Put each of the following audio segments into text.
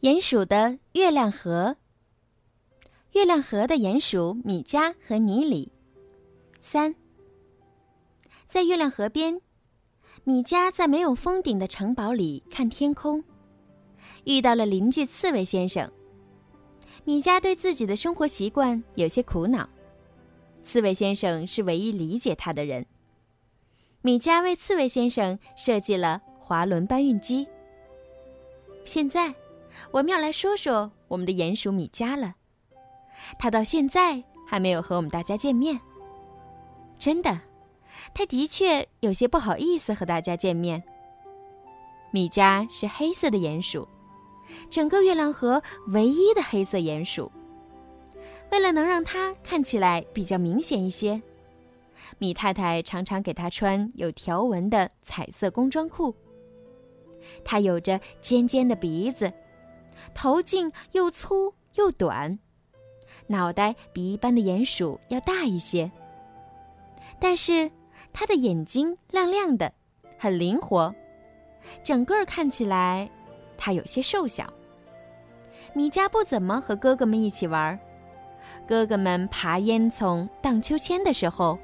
鼹鼠的月亮河。月亮河的鼹鼠米加和尼里。三。在月亮河边，米加在没有封顶的城堡里看天空，遇到了邻居刺猬先生。米加对自己的生活习惯有些苦恼，刺猬先生是唯一理解他的人。米加为刺猬先生设计了滑轮搬运机。现在。我们要来说说我们的鼹鼠米加了，他到现在还没有和我们大家见面。真的，他的确有些不好意思和大家见面。米加是黑色的鼹鼠，整个月亮河唯一的黑色鼹鼠。为了能让它看起来比较明显一些，米太太常常给它穿有条纹的彩色工装裤。它有着尖尖的鼻子。头颈又粗又短，脑袋比一般的鼹鼠要大一些。但是它的眼睛亮亮的，很灵活，整个看起来它有些瘦小。米加不怎么和哥哥们一起玩，哥哥们爬烟囱、荡秋千的时候，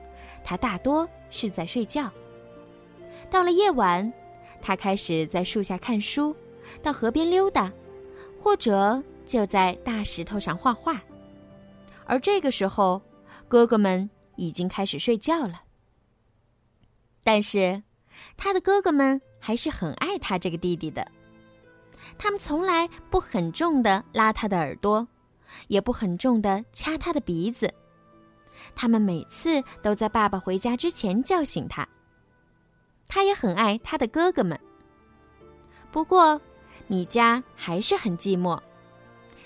他大多是在睡觉。到了夜晚，他开始在树下看书，到河边溜达。或者就在大石头上画画，而这个时候，哥哥们已经开始睡觉了。但是，他的哥哥们还是很爱他这个弟弟的。他们从来不很重的拉他的耳朵，也不很重的掐他的鼻子。他们每次都在爸爸回家之前叫醒他。他也很爱他的哥哥们。不过。米加还是很寂寞，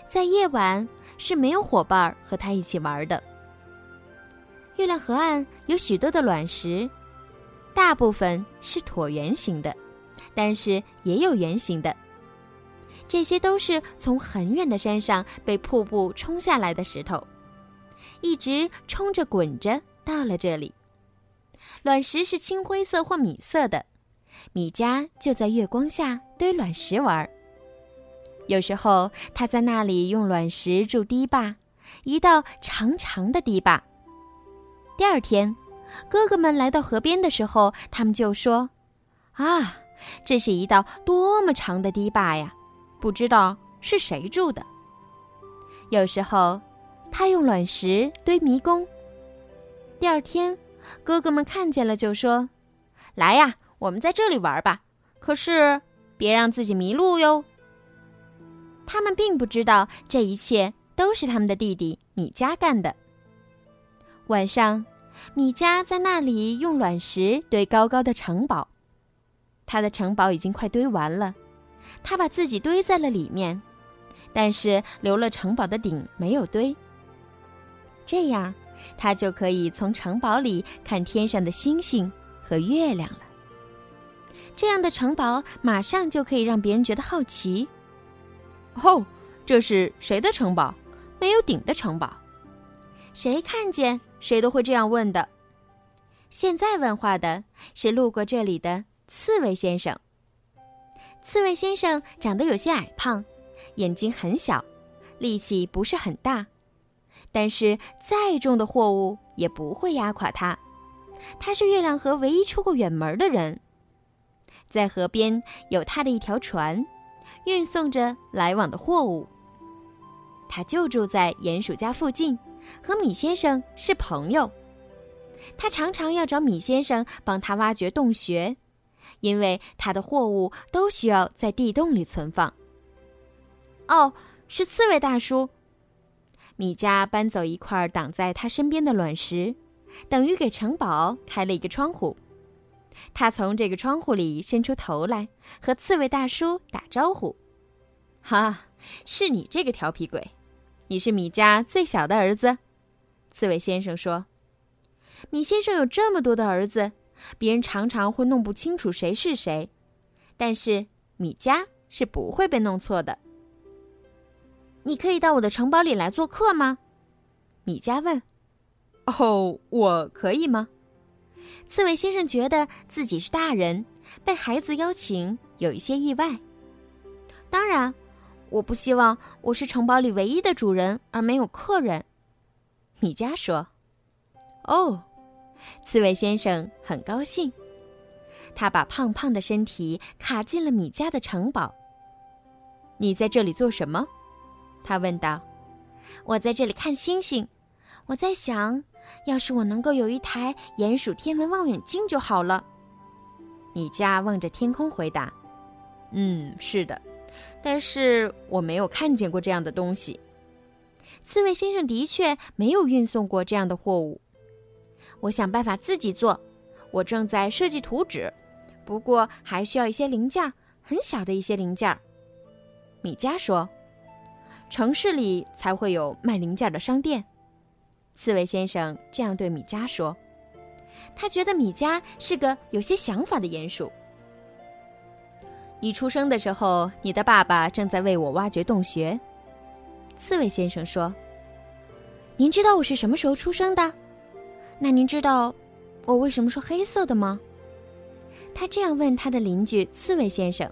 在夜晚是没有伙伴和他一起玩的。月亮河岸有许多的卵石，大部分是椭圆形的，但是也有圆形的。这些都是从很远的山上被瀑布冲下来的石头，一直冲着滚着到了这里。卵石是青灰色或米色的。米加就在月光下堆卵石玩儿。有时候他在那里用卵石筑堤坝，一道长长的堤坝。第二天，哥哥们来到河边的时候，他们就说：“啊，这是一道多么长的堤坝呀！不知道是谁筑的。”有时候，他用卵石堆迷宫。第二天，哥哥们看见了就说：“来呀！”我们在这里玩吧，可是别让自己迷路哟。他们并不知道这一切都是他们的弟弟米加干的。晚上，米加在那里用卵石堆高高的城堡，他的城堡已经快堆完了，他把自己堆在了里面，但是留了城堡的顶没有堆。这样，他就可以从城堡里看天上的星星和月亮了。这样的城堡马上就可以让别人觉得好奇。哦，这是谁的城堡？没有顶的城堡。谁看见谁都会这样问的。现在问话的是路过这里的刺猬先生。刺猬先生长得有些矮胖，眼睛很小，力气不是很大，但是再重的货物也不会压垮他。他是月亮河唯一出过远门的人。在河边有他的一条船，运送着来往的货物。他就住在鼹鼠家附近，和米先生是朋友。他常常要找米先生帮他挖掘洞穴，因为他的货物都需要在地洞里存放。哦，是刺猬大叔。米家搬走一块挡在他身边的卵石，等于给城堡开了一个窗户。他从这个窗户里伸出头来，和刺猬大叔打招呼：“哈，是你这个调皮鬼！你是米家最小的儿子。”刺猬先生说：“米先生有这么多的儿子，别人常常会弄不清楚谁是谁，但是米家是不会被弄错的。”你可以到我的城堡里来做客吗？米家问。“哦，我可以吗？”刺猬先生觉得自己是大人，被孩子邀请有一些意外。当然，我不希望我是城堡里唯一的主人，而没有客人。”米迦说。“哦。”刺猬先生很高兴。他把胖胖的身体卡进了米迦的城堡。“你在这里做什么？”他问道。“我在这里看星星。我在想，要是我能够有一台鼹鼠天文望远镜就好了。”米迦望着天空回答。“嗯，是的。”但是我没有看见过这样的东西。刺猬先生的确没有运送过这样的货物。我想办法自己做。我正在设计图纸，不过还需要一些零件，很小的一些零件。米迦说：“城市里才会有卖零件的商店。”刺猬先生这样对米迦说。他觉得米迦是个有些想法的鼹鼠。你出生的时候，你的爸爸正在为我挖掘洞穴。刺猬先生说：“您知道我是什么时候出生的？那您知道我为什么是黑色的吗？”他这样问他的邻居刺猬先生。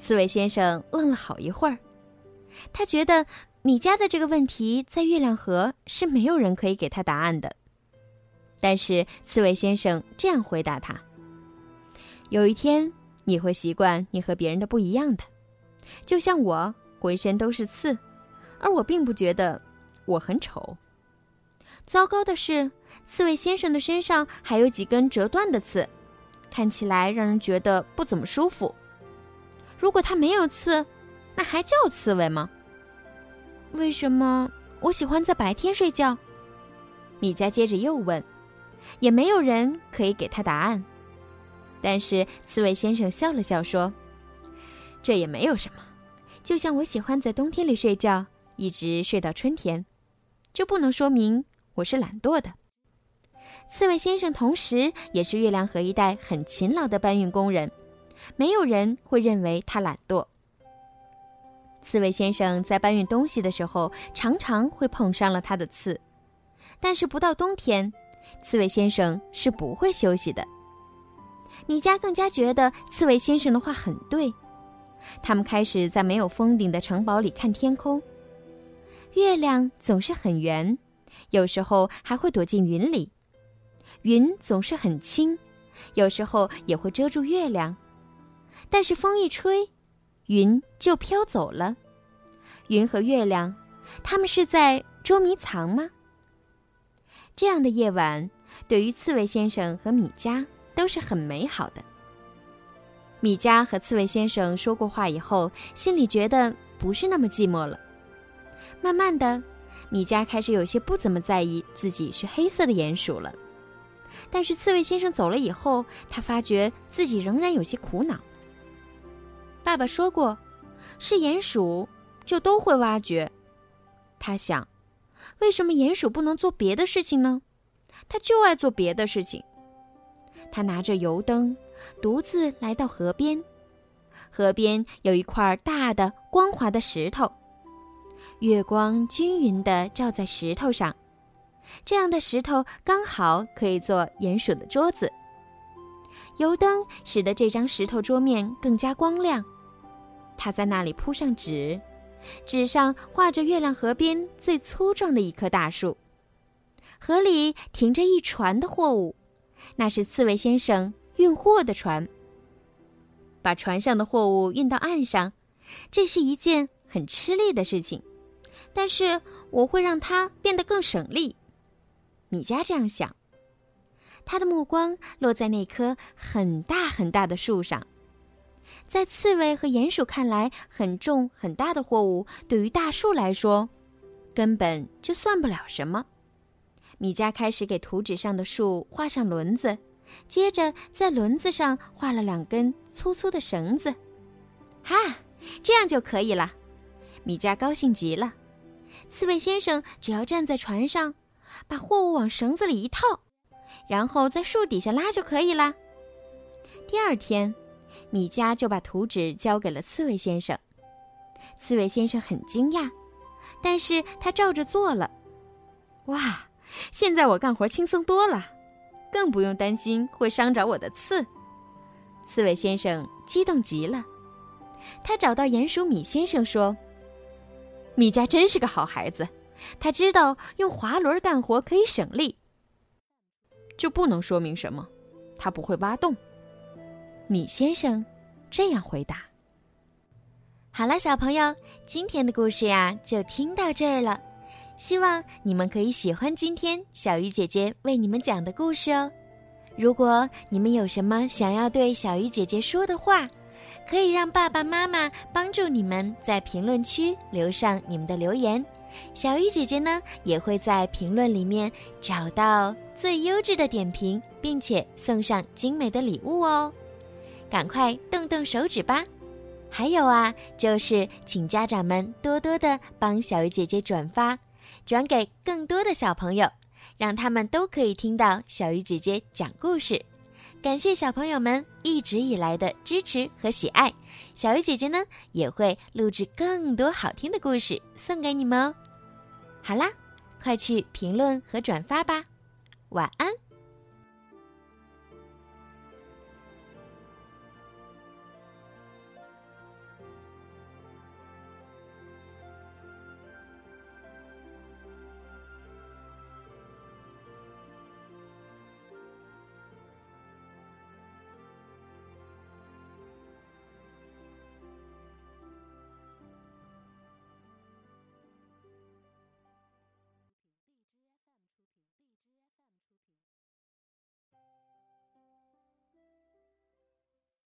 刺猬先生愣了好一会儿，他觉得你家的这个问题在月亮河是没有人可以给他答案的。但是刺猬先生这样回答他：“有一天。”你会习惯你和别人的不一样的，就像我浑身都是刺，而我并不觉得我很丑。糟糕的是，刺猬先生的身上还有几根折断的刺，看起来让人觉得不怎么舒服。如果他没有刺，那还叫刺猬吗？为什么我喜欢在白天睡觉？米迦接着又问，也没有人可以给他答案。但是刺猬先生笑了笑说：“这也没有什么，就像我喜欢在冬天里睡觉，一直睡到春天，这不能说明我是懒惰的。”刺猬先生同时也是月亮河一带很勤劳的搬运工人，没有人会认为他懒惰。刺猬先生在搬运东西的时候，常常会碰伤了他的刺，但是不到冬天，刺猬先生是不会休息的。米迦更加觉得刺猬先生的话很对。他们开始在没有封顶的城堡里看天空。月亮总是很圆，有时候还会躲进云里；云总是很轻，有时候也会遮住月亮。但是风一吹，云就飘走了。云和月亮，他们是在捉迷藏吗？这样的夜晚，对于刺猬先生和米迦。都是很美好的。米迦和刺猬先生说过话以后，心里觉得不是那么寂寞了。慢慢的，米迦开始有些不怎么在意自己是黑色的鼹鼠了。但是刺猬先生走了以后，他发觉自己仍然有些苦恼。爸爸说过，是鼹鼠就都会挖掘。他想，为什么鼹鼠不能做别的事情呢？他就爱做别的事情。他拿着油灯，独自来到河边。河边有一块大的、光滑的石头，月光均匀地照在石头上。这样的石头刚好可以做鼹鼠的桌子。油灯使得这张石头桌面更加光亮。他在那里铺上纸，纸上画着月亮河边最粗壮的一棵大树。河里停着一船的货物。那是刺猬先生运货的船。把船上的货物运到岸上，这是一件很吃力的事情，但是我会让它变得更省力。米迦这样想。他的目光落在那棵很大很大的树上，在刺猬和鼹鼠看来，很重很大的货物对于大树来说，根本就算不了什么。米加开始给图纸上的树画上轮子，接着在轮子上画了两根粗粗的绳子。哈，这样就可以了。米加高兴极了。刺猬先生只要站在船上，把货物往绳子里一套，然后在树底下拉就可以了。第二天，米迦就把图纸交给了刺猬先生。刺猬先生很惊讶，但是他照着做了。哇！现在我干活轻松多了，更不用担心会伤着我的刺。刺猬先生激动极了，他找到鼹鼠米先生说：“米迦真是个好孩子，他知道用滑轮干活可以省力。”就不能说明什么，他不会挖洞。米先生这样回答。好了，小朋友，今天的故事呀就听到这儿了。希望你们可以喜欢今天小鱼姐姐为你们讲的故事哦。如果你们有什么想要对小鱼姐姐说的话，可以让爸爸妈妈帮助你们在评论区留上你们的留言。小鱼姐姐呢也会在评论里面找到最优质的点评，并且送上精美的礼物哦。赶快动动手指吧！还有啊，就是请家长们多多的帮小鱼姐姐转发。转给更多的小朋友，让他们都可以听到小鱼姐姐讲故事。感谢小朋友们一直以来的支持和喜爱，小鱼姐姐呢也会录制更多好听的故事送给你们哦。好啦，快去评论和转发吧，晚安。